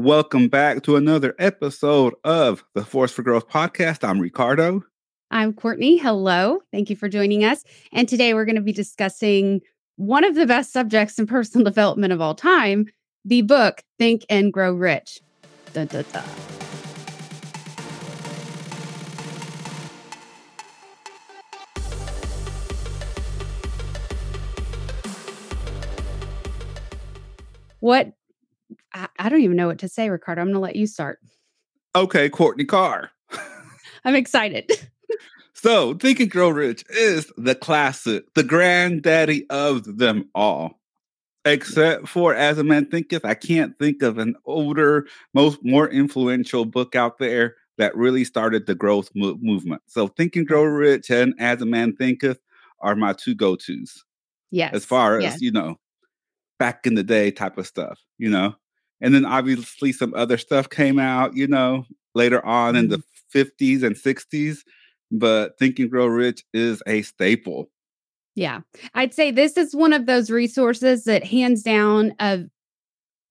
Welcome back to another episode of the Force for Growth podcast. I'm Ricardo. I'm Courtney. Hello. Thank you for joining us. And today we're going to be discussing one of the best subjects in personal development of all time the book Think and Grow Rich. Dun, dun, dun. What I, I don't even know what to say, Ricardo. I'm going to let you start. Okay, Courtney Carr. I'm excited. So, Think and Grow Rich is the classic, the granddaddy of them all. Except for As a Man Thinketh, I can't think of an older, most more influential book out there that really started the growth mo- movement. So, Think and Grow Rich and As a Man Thinketh are my two go tos. Yes. As far as, yes. you know, back in the day type of stuff, you know? And then obviously some other stuff came out, you know, later on in the mm-hmm. 50s and 60s but Think and Grow Rich is a staple. Yeah. I'd say this is one of those resources that hands down of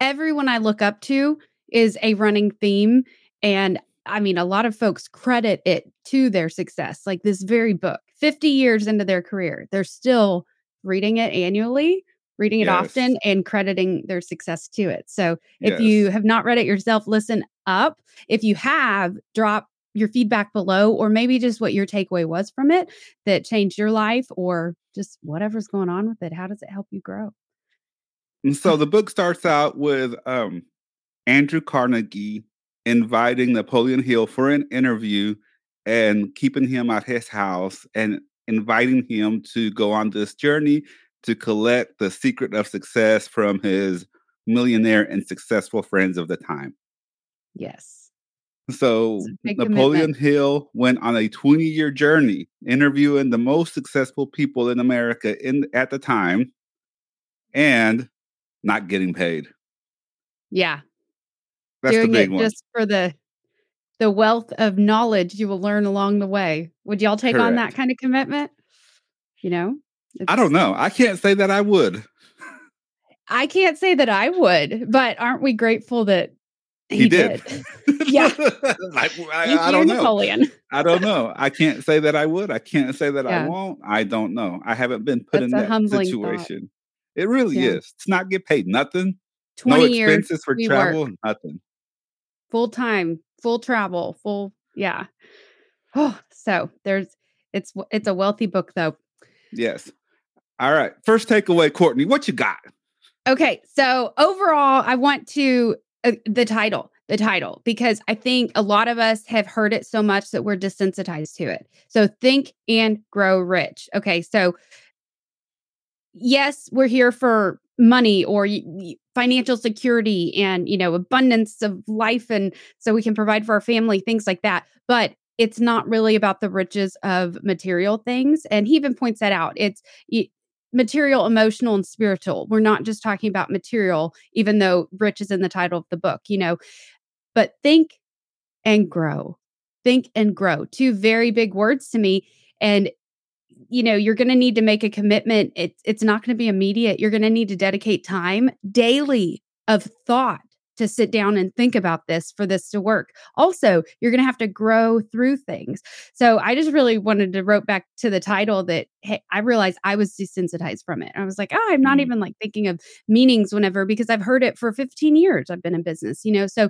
everyone I look up to is a running theme and I mean a lot of folks credit it to their success. Like this very book, 50 years into their career, they're still reading it annually, reading it Yes. often and crediting their success to it. So if Yes. you have not read it yourself, listen up. If you have, drop your feedback below, or maybe just what your takeaway was from it that changed your life, or just whatever's going on with it. How does it help you grow? And so the book starts out with um, Andrew Carnegie inviting Napoleon Hill for an interview and keeping him at his house and inviting him to go on this journey to collect the secret of success from his millionaire and successful friends of the time. Yes. So It's a big Napoleon commitment. Hill went on a 20 year journey interviewing the most successful people in America in at the time and not getting paid. Yeah. That's Doing the big it one. just for the the wealth of knowledge you will learn along the way. Would y'all take on that kind of commitment? You know? I don't know. I can't say that I would. I can't say that I would, but aren't we grateful that he, He did. Yeah. I, I, I don't know. Napoleon. I don't know. I can't say that I would. I can't say that I won't. I don't know. I haven't been put That's in a that humbling thought. situation. It really Yeah. is. It's not get paid nothing. 20 no years for we travel, work. nothing. full time, full travel, full yeah. Oh, so there's it's it's a wealthy book though. Yes. All right. First takeaway, Courtney. What you got? Okay, so overall, I want to uh, the title, the title, because I think a lot of us have heard it so much that we're desensitized to it. So think and grow rich. Okay, so yes, we're here for money or financial security and you know abundance of life and so we can provide for our family things like that but it's not really about the riches of material things and he even points that out it's material emotional and spiritual. We're not just talking about material even though rich is in the title of the book you know? But think and grow. Think and grow. Two very big words to me and you know you're going to need to make a commitment. It's it's not going to be immediate. You're going to need to dedicate time daily of thought to sit down and think about this for this to work. Also you're going to have to grow through things. So i just really wanted to wrote back to the title that hey, i realized i was desensitized from it. I was like oh i'm not Mm. even like thinking of meanings whenever because i've heard it for 15 years i've been in business you know? So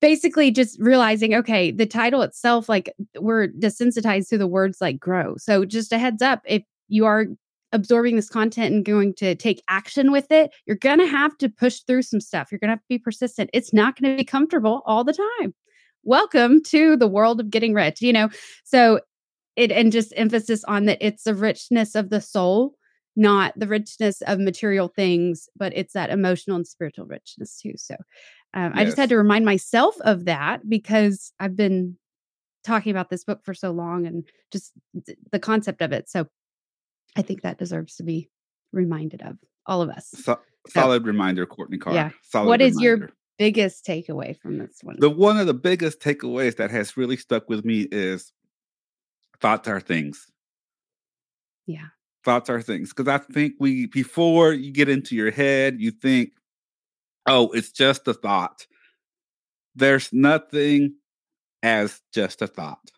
basically just realizing okay the title itself like we're desensitized to the words like grow. So just a heads up if you are absorbing this content and going to take action with it you're going to have to push through some stuff. You're going to have to be persistent. It's not going to be comfortable all the time. Welcome to the world of getting rich you know? So it and just emphasis on that it's the richness of the soul not the richness of material things but it's that emotional and spiritual richness too so um, I just had to remind myself of that because I've been talking about this book for so long and just th- the concept of it. So I think that deserves to be reminded of all of us. So, solid reminder, Courtney Carr. Yeah. Solid What is your biggest takeaway from this one? the one of the biggest takeaways that has really stuck with me is thoughts are things. yeah. Thoughts are things. Because I think we before you get into your head, you think, oh, it's just a thought. there's nothing as just a thought,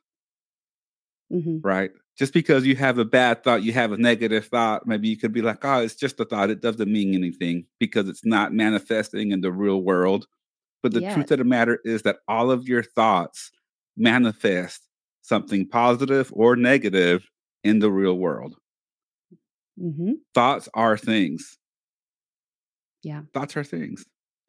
hmm right? Just because you have a bad thought, you have a negative thought, maybe you could be like, oh, it's just a thought. It doesn't mean anything because it's not manifesting in the real world. But the Yes. truth of the matter is that all of your thoughts manifest something positive or negative in the real world. hmm Thoughts are things. Yeah. Thoughts are things.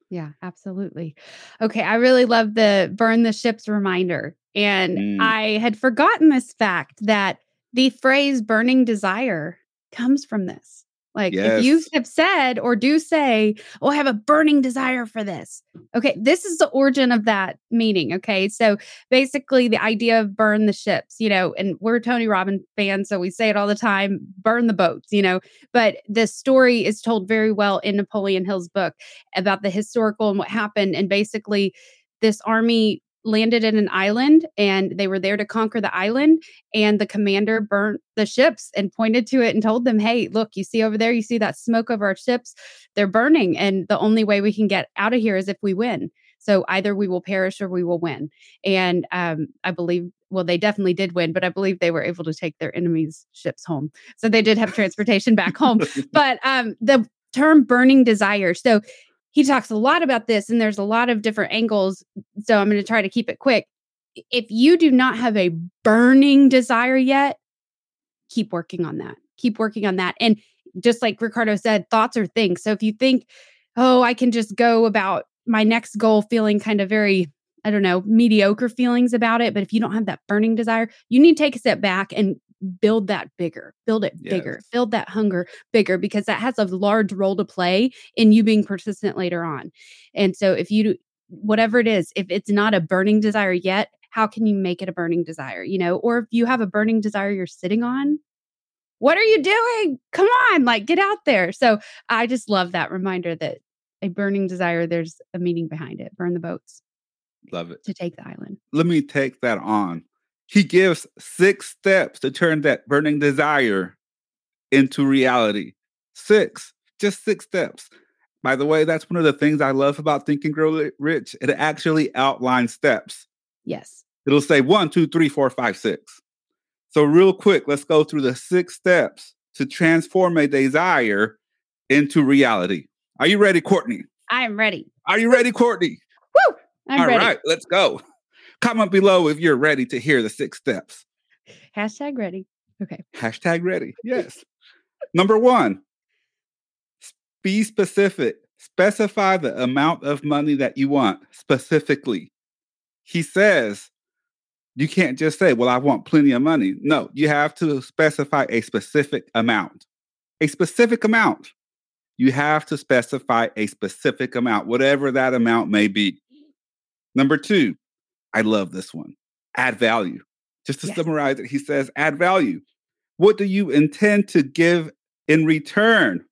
Yeah, absolutely. Okay, I really love the burn the ships reminder. And Mm. I had forgotten this fact that the phrase burning desire comes from this. Like if you have said or do say, Oh, I have a burning desire for this. Okay, this is the origin of that meaning. Okay. So basically the idea of burn the ships, you know, and we're Tony Robbins fans, so we say it all the time, burn the boats, you know. But the story is told very well in Napoleon Hill's book about the historical and what happened. And basically, this army landed in an island and they were there to conquer the island. And the commander burnt the ships and pointed to it and told them, Hey, look, you see over there, you see that smoke of our ships? They're burning. And the only way we can get out of here is if we win. So either we will perish or we will win. And um, I believe, well, they definitely did win, but I believe they were able to take their enemies' ships home. So they did have transportation back home but um the term burning desire so he talks a lot about this and there's a lot of different angles so i'm going to try to keep it quick. If you do not have a burning desire yet keep working on that. Keep working on that and just like ricardo said thoughts are things. So if you think oh i can just go about my next goal feeling kind of very i don't know mediocre feelings about it but if you don't have that burning desire you need to take a step back and build that bigger build it bigger build that hunger bigger because that has a large role to play in you being persistent later on. And so if you do whatever it is if it's not a burning desire yet how can you make it a burning desire you know? Or if you have a burning desire you're sitting on what are you doing? Come on like get out there. So i just love that reminder that a burning desire there's a meaning behind it. Burn the boats Love it. to take the island. Let me take that on. He gives six steps to turn that burning desire into reality. Six, just six steps. By the way, that's one of the things I love about Think and Grow Rich. It actually outlines steps. yes It'll say one, two, three, four, five, six. So, real quick, let's go through the six steps to transform a desire into reality. Are you ready, Courtney? i'm ready Are you ready, Courtney? Woo! i'm All ready right, let's go. Comment below if you're ready to hear the six steps. hashtag ready okay Hashtag ready. Yes. Number one, be specific. Specify the amount of money that you want specifically. He says you can't just say, Well, I want plenty of money. No, you have to specify a specific amount. A specific amount. You have to specify a specific amount, whatever that amount may be. Number two, I love this one add value. Just to Yes. summarize it, he says, add value. What do you intend to give in return?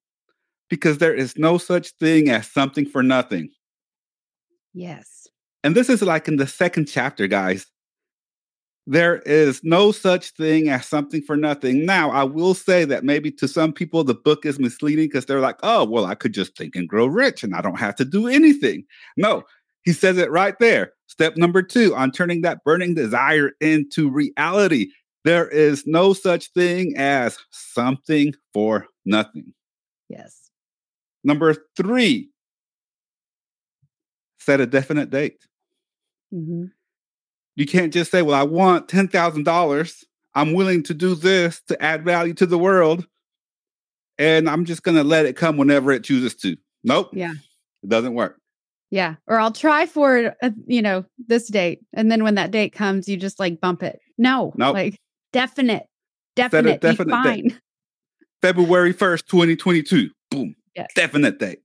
Because there is no such thing as something for nothing. yes And this is like in the second chapter, guys. There is no such thing as something for nothing. Now, I will say that maybe to some people, the book is misleading because they're like, oh, well, I could just think and grow rich and I don't have to do anything. No, he says it right there. Step number two on turning that burning desire into reality. There is no such thing as something for nothing. yes Number three, set a definite date. hmm You can't just say, Well, I want $10,000. I'm willing to do this to add value to the world. And I'm just going to let it come whenever it chooses to. Nope. Yeah. It doesn't work. Yeah. Or I'll try for it, uh, you know, this date. And then when that date comes, you just like bump it. No. Nope. Like definite. Definite. definite date. fine. February 1st, 2022. Boom. Yes. Definite date.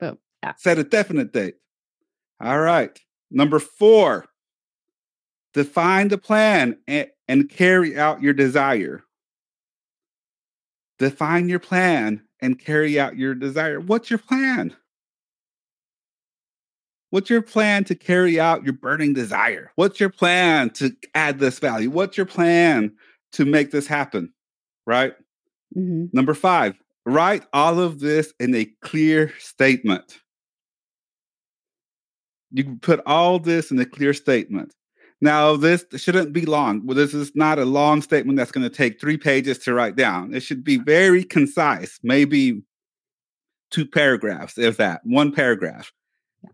Boom. Yeah. Set a definite date. All right. Number four, define the plan and, and carry out your desire. Define your plan and carry out your desire. What's your plan? What's your plan to carry out your burning desire? What's your plan to add this value? What's your plan to make this happen? Right? hmm Number five, write all of this in a clear statement. You put all this in a clear statement. Now, this shouldn't be long. Well, this is not a long statement that's going to take three pages to write down. It should be very concise, maybe two paragraphs, if that, one paragraph,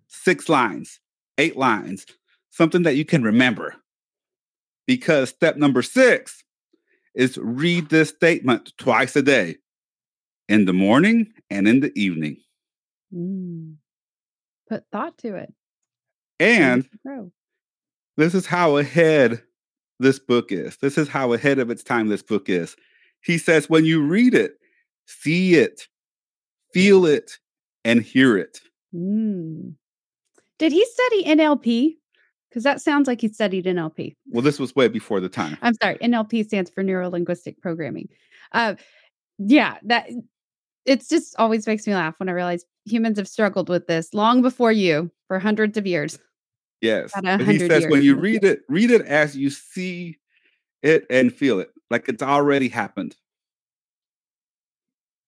six lines, eight lines, something that you can remember. Because step number six is read this statement twice a day in the morning and in the evening. Mm. Put thought to it. And this is how ahead this book is. This is how ahead of its time this book is. He says, when you read it, see it, feel it, and hear it. Mm. Did he study NLP? Because that sounds like he studied NLP. Well, this was way before the time. I'm sorry. NLP stands for neuro linguistic programming. Uh, yeah, that it's just always makes me laugh when I realize humans have struggled with this long before you for hundreds of years. Yes. He says when you read it, read it as you see it and feel it, like it's already happened.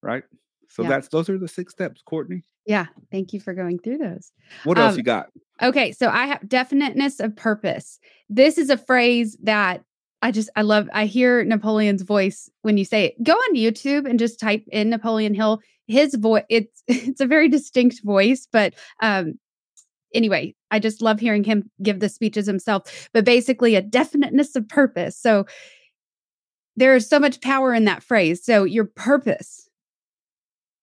Right? So yeah. that's those are the six steps, Courtney. Yeah. Thank you for going through those. What else um, you got? Okay. So I have definiteness of purpose. This is a phrase that I just I love I hear Napoleon's voice when you say it. Go on YouTube and just type in Napoleon Hill. His voice it's it's a very distinct voice, but um anyway, I just love hearing him give the speeches himself, but basically a definiteness of purpose. So there is so much power in that phrase. So your purpose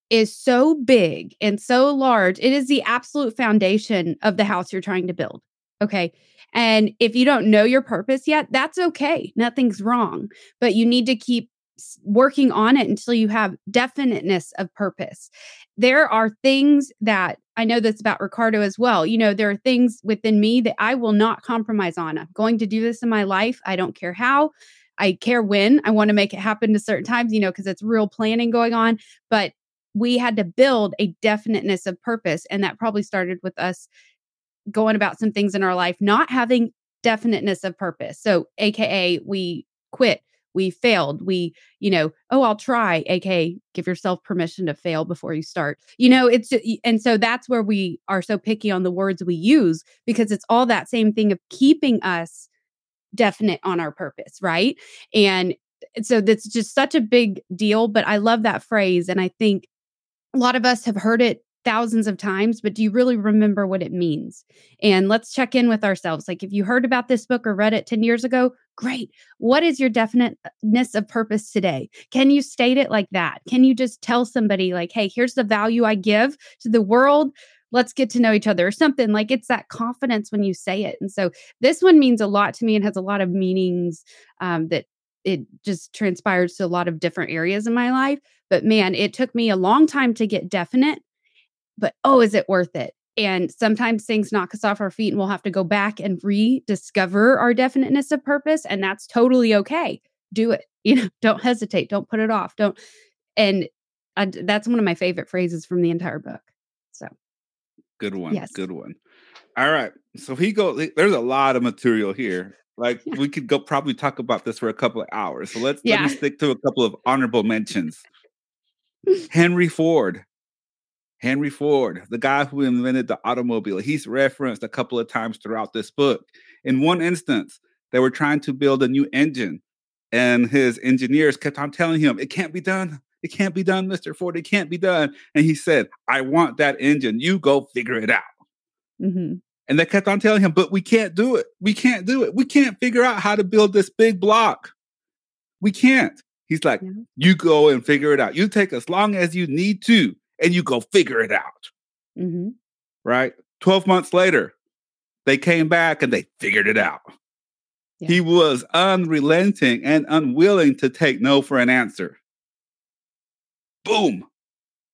is so big and so large. It is the absolute foundation of the house you're trying to build. Okay. And if you don't know your purpose yet, that's okay. Nothing's wrong, but you need to keep working on it until you have definiteness of purpose. There are things that I know that's about Ricardo as well. You know, there are things within me that I will not compromise on. I'm going to do this in my life. I don't care how. I care when. I want to make it happen to certain times, you know, because it's real planning going on. But we had to build a definiteness of purpose. And that probably started with us going about some things in our life, not having definiteness of purpose. So, AKA, we quit, we failed, we, you know, oh, I'll try, AKA, give yourself permission to fail before you start. You know, it's, and so that's where we are so picky on the words we use because it's all that same thing of keeping us definite on our purpose, right? And so that's just such a big deal. But I love that phrase. And I think a lot of us have heard it thousands of times, but do you really remember what it means? And let's check in with ourselves. Like if you heard about this book or read it 10 years ago, great. What is your definiteness of purpose today? Can you state it like that? Can you just tell somebody, like, hey, here's the value I give to the world? Let's get to know each other or something like it's that confidence when you say it. And so this one means a lot to me and has a lot of meanings um, that it just transpires to a lot of different areas in my life. But man, it took me a long time to get definite but oh, is it worth it? And sometimes things knock us off our feet and we'll have to go back and rediscover our definiteness of purpose. And that's totally okay. Do it. You know, don't hesitate. Don't put it off. Don't. And I, that's one of my favorite phrases from the entire book. So good one. Yes. Good one. All right. So he goes, there's a lot of material here. Like we could go probably talk about this for a couple of hours. So let's yeah. let me stick to a couple of honorable mentions. Henry Ford Henry Ford, the guy who invented the automobile, he's referenced a couple of times throughout this book. In one instance, they were trying to build a new engine, and his engineers kept on telling him, It can't be done. It can't be done, Mr. Ford. It can't be done. And he said, I want that engine. You go figure it out. Mm-hmm. And they kept on telling him, But we can't do it. We can't do it. We can't figure out how to build this big block. We can't. He's like, yeah. You go and figure it out. You take as long as you need to and you go figure it out. Mm-hmm. Right? 12 months later, they came back and they figured it out. Yeah. He was unrelenting and unwilling to take no for an answer. Boom.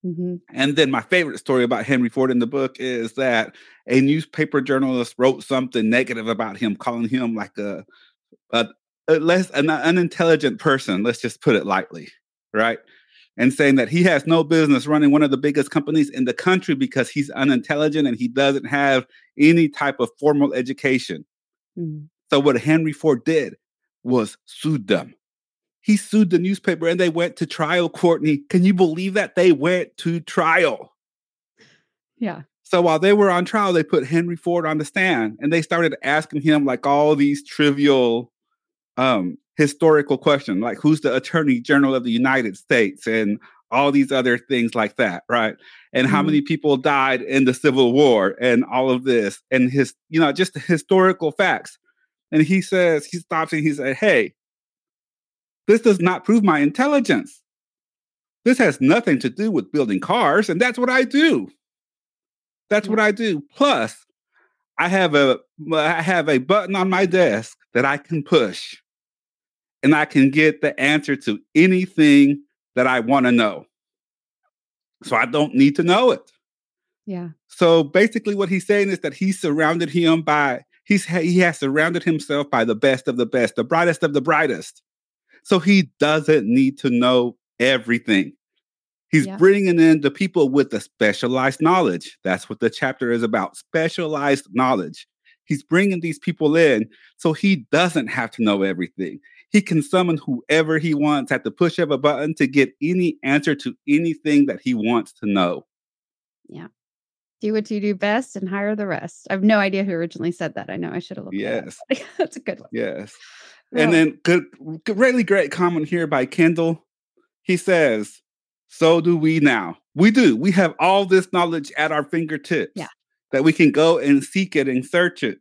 Mm-hmm. And then my favorite story about Henry Ford in the book is that a newspaper journalist wrote something negative about him, calling him like a, a, a less an unintelligent person. Let's just put it lightly, right? and saying that he has no business running one of the biggest companies in the country because he's unintelligent and he doesn't have any type of formal education. Mm-hmm. So, what Henry Ford did was sued them. He sued the newspaper and they went to trial, Courtney. Can you believe that? They went to trial. Yeah. So while they were on trial, they put Henry Ford on the stand and they started asking him like all these trivial um, historical questions, like who's the Attorney General of the United States and all these other things like that, right? And how Mhm. many people died in the Civil War and all of this and his, you know, just the historical facts. And he says, he stops and he said, Hey, this does not prove my intelligence. This has nothing to do with building cars, and that's what I do. That's what I do. Plus, I have a I have a button on my desk that I can push, and I can get the answer to anything that I want to know. So I don't need to know it. Yeah. So basically, what he's saying is that he surrounded him by he's he has surrounded himself by the best of the best, the brightest of the brightest. So he doesn't need to know everything. He's Yeah. bringing in the people with the specialized knowledge. That's what the chapter is about specialized knowledge. He's bringing these people in so he doesn't have to know everything. He can summon whoever he wants at the push of a button to get any answer to anything that he wants to know. Yeah. Do what you do best and hire the rest. I have no idea who originally said that. I know I should have looked Yes. that. That's a good one. Yes. And then good, really great comment here by Kendall. He says, "So do we now. We do. We have all this knowledge at our fingertips. Yeah. That we can go and seek it and search it.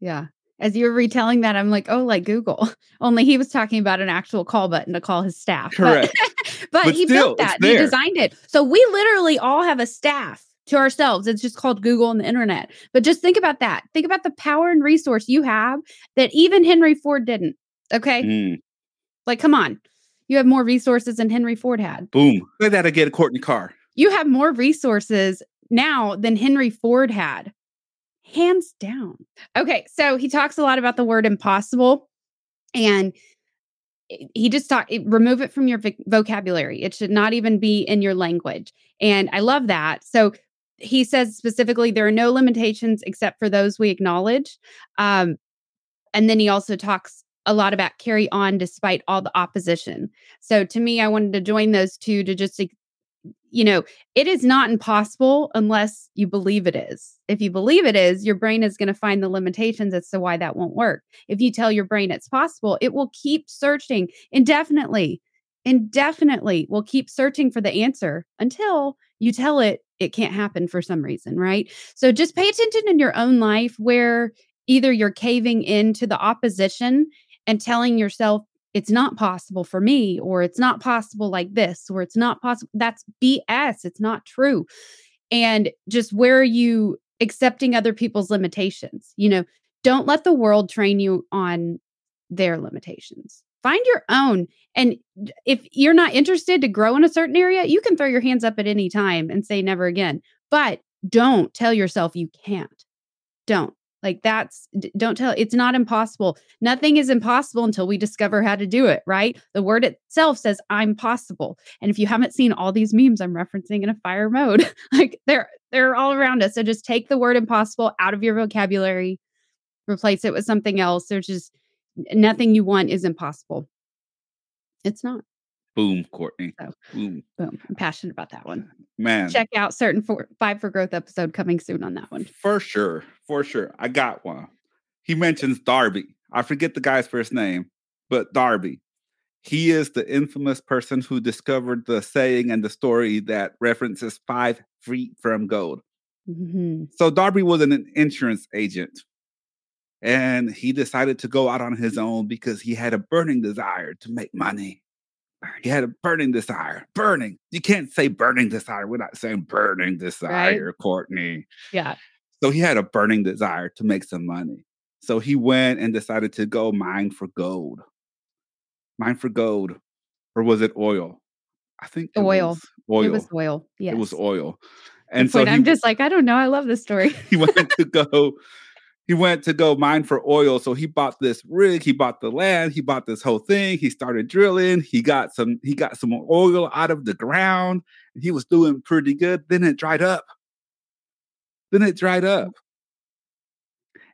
yeah. As you were retelling that, I'm like, oh, like Google. Only he was talking about an actual call button to call his staff. But- Correct. but, But he still, built that. He designed it. So we literally all have a staff to ourselves. It's just called Google and the internet. But just think about that. Think about the power and resource you have that even Henry Ford didn't. Okay. Mm, Like, come on. You have more resources than Henry Ford had. boom. Say that again, Courtney Carr. You have more resources now than Henry Ford had. Hands down. Okay. So he talks a lot about the word impossible and he just talked remove it from your vocabulary. It should not even be in your language. And I love that. So he says specifically there are no limitations except for those we acknowledge. Um, and then he also talks a lot about carry on despite all the opposition. So to me, I wanted to join those two to just, you know, it is not impossible unless you believe it is. If you believe it is, your brain is going to find the limitations as to why that won't work. If you tell your brain it's possible, it will keep searching indefinitely. Indefinitely will keep searching for the answer until you tell it it can't happen for some reason, right? So just pay attention in your own life where either you're caving into the opposition and telling yourself it's not possible for me or it's not possible like this or it's not possible that's BS it's not true. And just where are you accepting other people's limitations? You know don't let the world train you on their limitations find your own and if you're not interested to grow in a certain area you can throw your hands up at any time and say never again but don't tell yourself you can't. Don't like that's don't tell it's not impossible. Nothing is impossible until we discover how to do it right? The word itself says i'm possible and if you haven't seen all these memes i'm referencing in a fire mode like they're they're all around us so just take the word impossible out of your vocabulary replace it with something else there's just nothing you want is impossible it's not Boom, Courtney. So. Boom. boom i'm passionate about that one Man. check out certain four, five for growth episode coming soon on that one For sure. For sure. I got one. He mentions Darby. I forget the guy's first name, but Darby. He is the infamous person who discovered the saying and the story that references five feet from gold. Mhm. So Darby was an insurance agent. And he decided to go out on his own because he had a burning desire to make money. He had a burning desire. Burning. You can't say burning desire. We're not saying burning desire, Courtney. yeah So he had a burning desire to make some money. So he went and decided to go mine for gold. Mine for gold. Or was it oil? I think Oil. oil. it was oil yes It was oil. and And so i'm just like i don't know i love this story he went to go he went to go mine for oil. So he bought this rig he bought the land he bought this whole thing he started drilling he got some he got some oil out of the ground he was doing pretty good. Then it dried up. Then it dried up. Mm.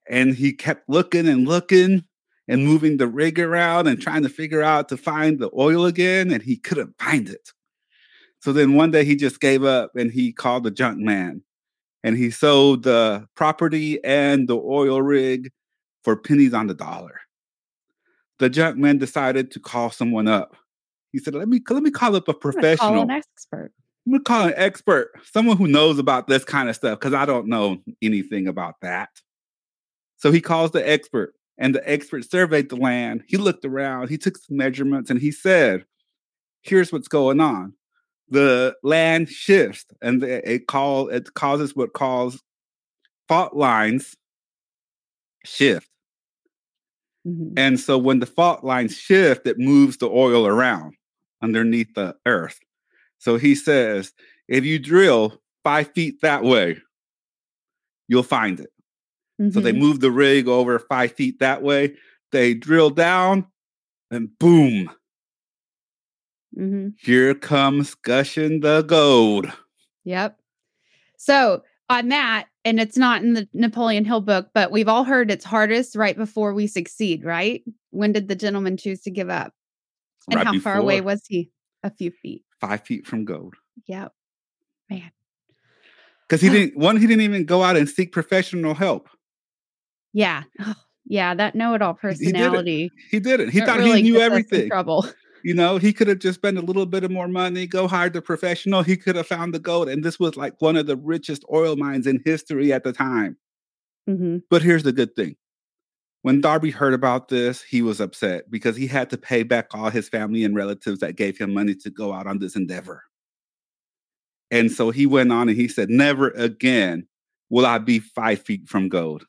And he kept looking and looking and moving the rig around and trying to figure out to find the oil again and he couldn't find it. So then one day he just gave up and he called the junk man and he sold the property and the oil rig for pennies on the dollar. The junk man decided to call someone up. He said, "Let me let me call up a professional, call an expert. I'm gonna call an expert, someone who knows about this kind of stuff, because I don't know anything about that." So he calls the expert, and the expert surveyed the land. He looked around, he took some measurements, and he said, "Here's what's going on the land shifts and it call it causes what calls fault lines shift. Mm-hmm. And so when the fault lines shift, it moves the oil around underneath the earth. So he says, if you drill five feet that way, you'll find it. Mm-hmm. So they mm-hmm. move the rig over five feet that way. They drill down and boom, Mm-hmm. Here comes gushing the gold. Yep. So on that, and it's not in the Napoleon Hill book, but we've all heard it's hardest right before we succeed, right? When did the gentleman choose to give up? And right how far away was he? A few feet. Five feet from gold. Yep. Man. Because he didn't one, he didn't even go out and seek professional help. Yeah. Yeah, that know-it-all personality. He didn't. He, did he thought really he knew everything. Trouble. You know, he could have just spent a little bit of more money, go hire the professional. He could have found the gold. And this was like one of the richest oil mines in history at the time. Mm-hmm. But here's the good thing when Darby heard about this, he was upset because he had to pay back all his family and relatives that gave him money to go out on this endeavor. And so he went on and he said, Never again will I be five feet from gold.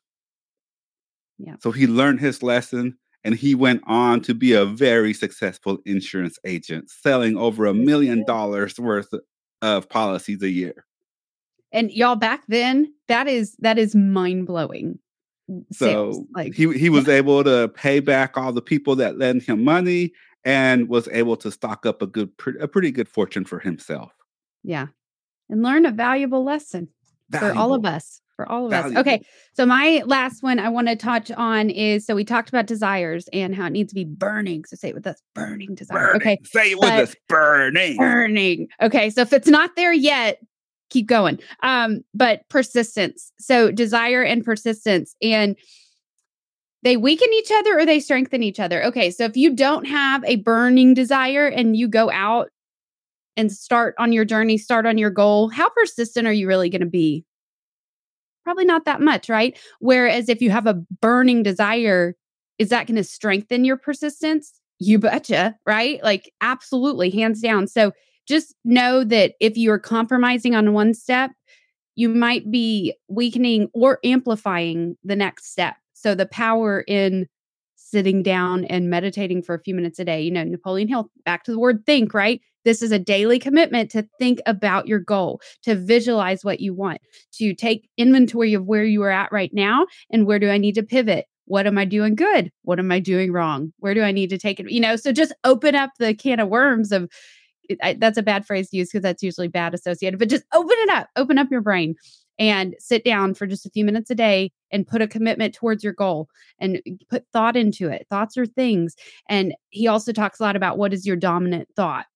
Yeah. So he learned his lesson and he went on to be a very successful insurance agent, selling over a million dollars worth of policies a year. And y'all back then, that is that is mind blowing. Mm, so like he he was yeah. able to pay back all the people that lent him money and was able to stock up a good a pretty good fortune for himself. Yeah. And learn a valuable lesson valuable. for all of us for all of Valuable. us. Okay. So my last one I want to touch on is so we talked about desires and how it needs to be burning. So say it with us, burning desire. Burning. Okay. Say it with us, burning. Burning. Okay. So if it's not there yet, keep going. Um, but persistence. So desire and persistence and they weaken each other or they strengthen each other. Okay. So if you don't have a burning desire and you go out and start on your journey, start on your goal, how persistent are you really going to be Probably not that much, right? Whereas if you have a burning desire, is that going to strengthen your persistence? You betcha, right? Like, absolutely, hands down. So just know that if you're compromising on one step, you might be weakening or amplifying the next step. So the power in sitting down and meditating for a few minutes a day, you know, Napoleon Hill, back to the word think, right? This is a daily commitment to think about your goal, to visualize what you want, to take inventory of where you are at right now and where do I need to pivot? What am I doing good? What am I doing wrong? Where do I need to take it? You know, so just open up the can of worms of eh, I, that's a bad phrase to use because that's usually bad associated, but just open it up, open up your brain and sit down for just a few minutes a day and put a commitment towards your goal and put thought into it. Thoughts are things. And he also talks a lot about what is your dominant thought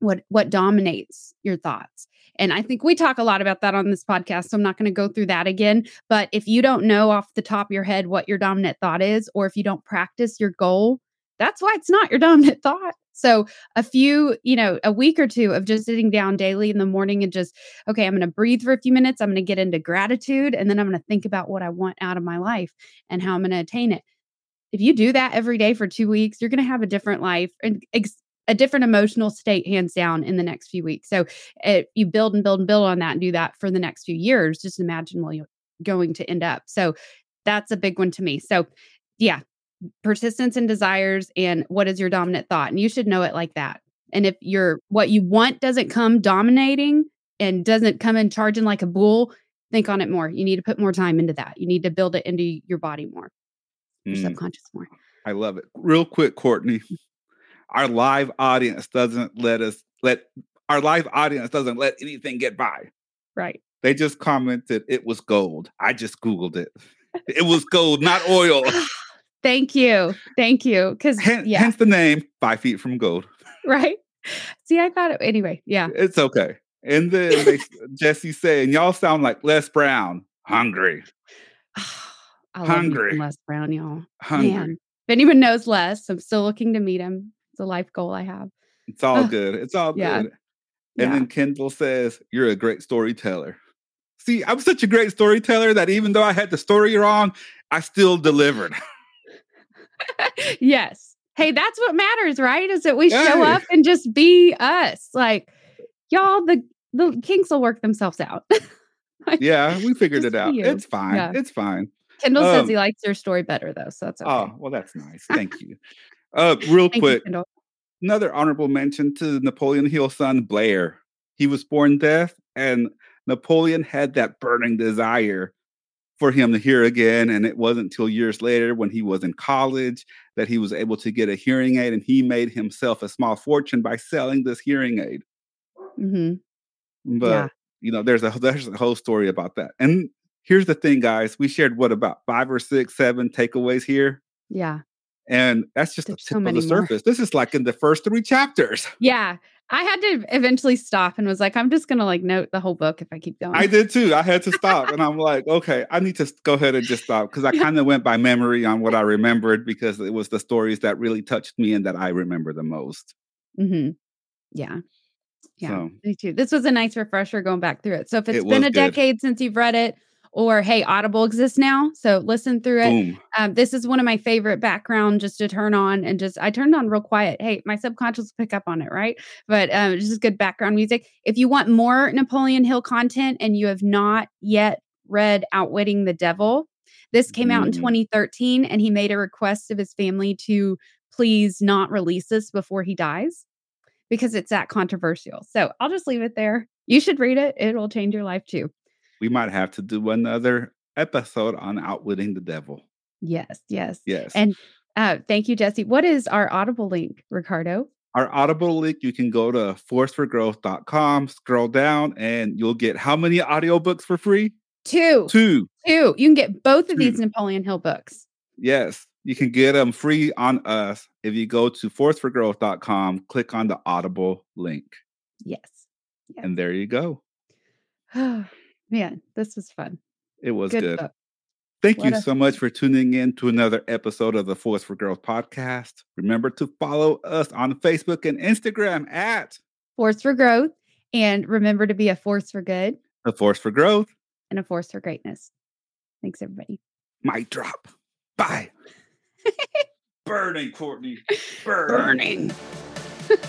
what what dominates your thoughts. And i think we talk a lot about that on this podcast so i'm not going to go through that again. But if you don't know off the top of your head what your dominant thought is or if you don't practice your goal that's why it's not your dominant thought. So a few you know a week or two of just sitting down daily in the morning and just okay i'm going to breathe for a few minutes i'm going to get into gratitude and then i'm going to think about what i want out of my life and how i'm going to attain it. If you do that every day for two weeks, you're going to have a different life and ex- a different emotional state hands down in the next few weeks. So it, you build and build and build on that and do that for the next few years. Just imagine where you're going to end up. So that's a big one to me. So yeah, persistence and desires and what is your dominant thought? And you should know it like that. And if your what you want doesn't come dominating and doesn't come in charging like a bull, think on it more. You need to put more time into that. You need to build it into your body more, your mm. subconscious more. I love it. Real quick, Courtney our live audience doesn't let us let our live audience doesn't let anything get by. Right. They just commented it was gold. I just googled it. It was gold, not oil. Thank you. Thank you. Because yeah. hence the name Five Feet from Gold. Right. See, I thought it anyway. Yeah. It's okay. And then they, Jesse saying, "Y'all sound like Les Brown, hungry, Hungry. Les Brown, y'all. hungry." Man, if anyone knows Les, I'm still looking to meet him. It's a life goal I have. It's all good. It's all Yeah. good. And Yeah. then Kendall says, You're a great storyteller. See, I'm such a great storyteller that even though I had the story wrong, I still delivered. yes. Hey, that's what matters, right? Is that we show up and just be us. Like, y'all, the the kinks will work themselves out. yeah, we figured it out. you. It's fine. Yeah. It's fine. Kendall says Um, he likes your story better though, so that's okay. Oh, well, that's nice. Thank you. Uh, real Thank you, quick, Kendall. another honorable mention to Napoleon Hill's son, Blair. He was born deaf, and Napoleon had that burning desire for him to hear again. And it wasn't until years later, when he was in college, that he was able to get a hearing aid, and he made himself a small fortune by selling this hearing aid. Mhm. But Yeah. you know, there's a there's a whole story about that. And here's the thing, guys: we shared what about five or six, seven takeaways here. Yeah. And that's just There's the so tip of many the more. surface. This is like in the first three chapters. Yeah. I had to eventually stop and was like, I'm just gonna like note the whole book if I keep going. I did too. I had to stop, and I'm like, okay, I need to go ahead and just stop because I Yeah. kind of went by memory on what I remembered because it was the stories that really touched me and that I remember the most. hmm Yeah. Yeah. So Me too. This was a nice refresher going back through it. So if it's It been a good. decade since you've read it, or hey, Audible exists now, so listen through it. Um, this is one of my favorite background just to turn on and just I turned on real quiet. Hey, my subconscious will pick up on it, right? But um, it's just good background music. If you want more Napoleon Hill content and you have not yet read Outwitting the Devil, this came out in Mm. 2013, and he made a request of his family to please not release this before he dies because it's that controversial. So I'll just leave it there. You should read it; it will change your life too. We might have to do another episode on outwitting the devil. Yes, yes. Yes. And uh, thank you, Jesse. What is our Audible link, Ricardo? Our Audible link, you can go to forceforgrowth.com, scroll down, and you'll get how many audiobooks for free? Two, two. Two. You can get both of these Napoleon Hill books. Yes. You can get them free on us if you go to forceforgrowth.com, click on the Audible link, Yes. Yes. and there you go. Man, this was fun. It was Good good. Thank What you a- so much for tuning in to another episode of the Force for Growth podcast. Remember to follow us on Facebook and Instagram at Force for growth. And remember to be a force for good a Force for Growth. and a force for greatness. Thanks, everybody. Mic drop. Bye. Burning, Courtney. Burning. Burning.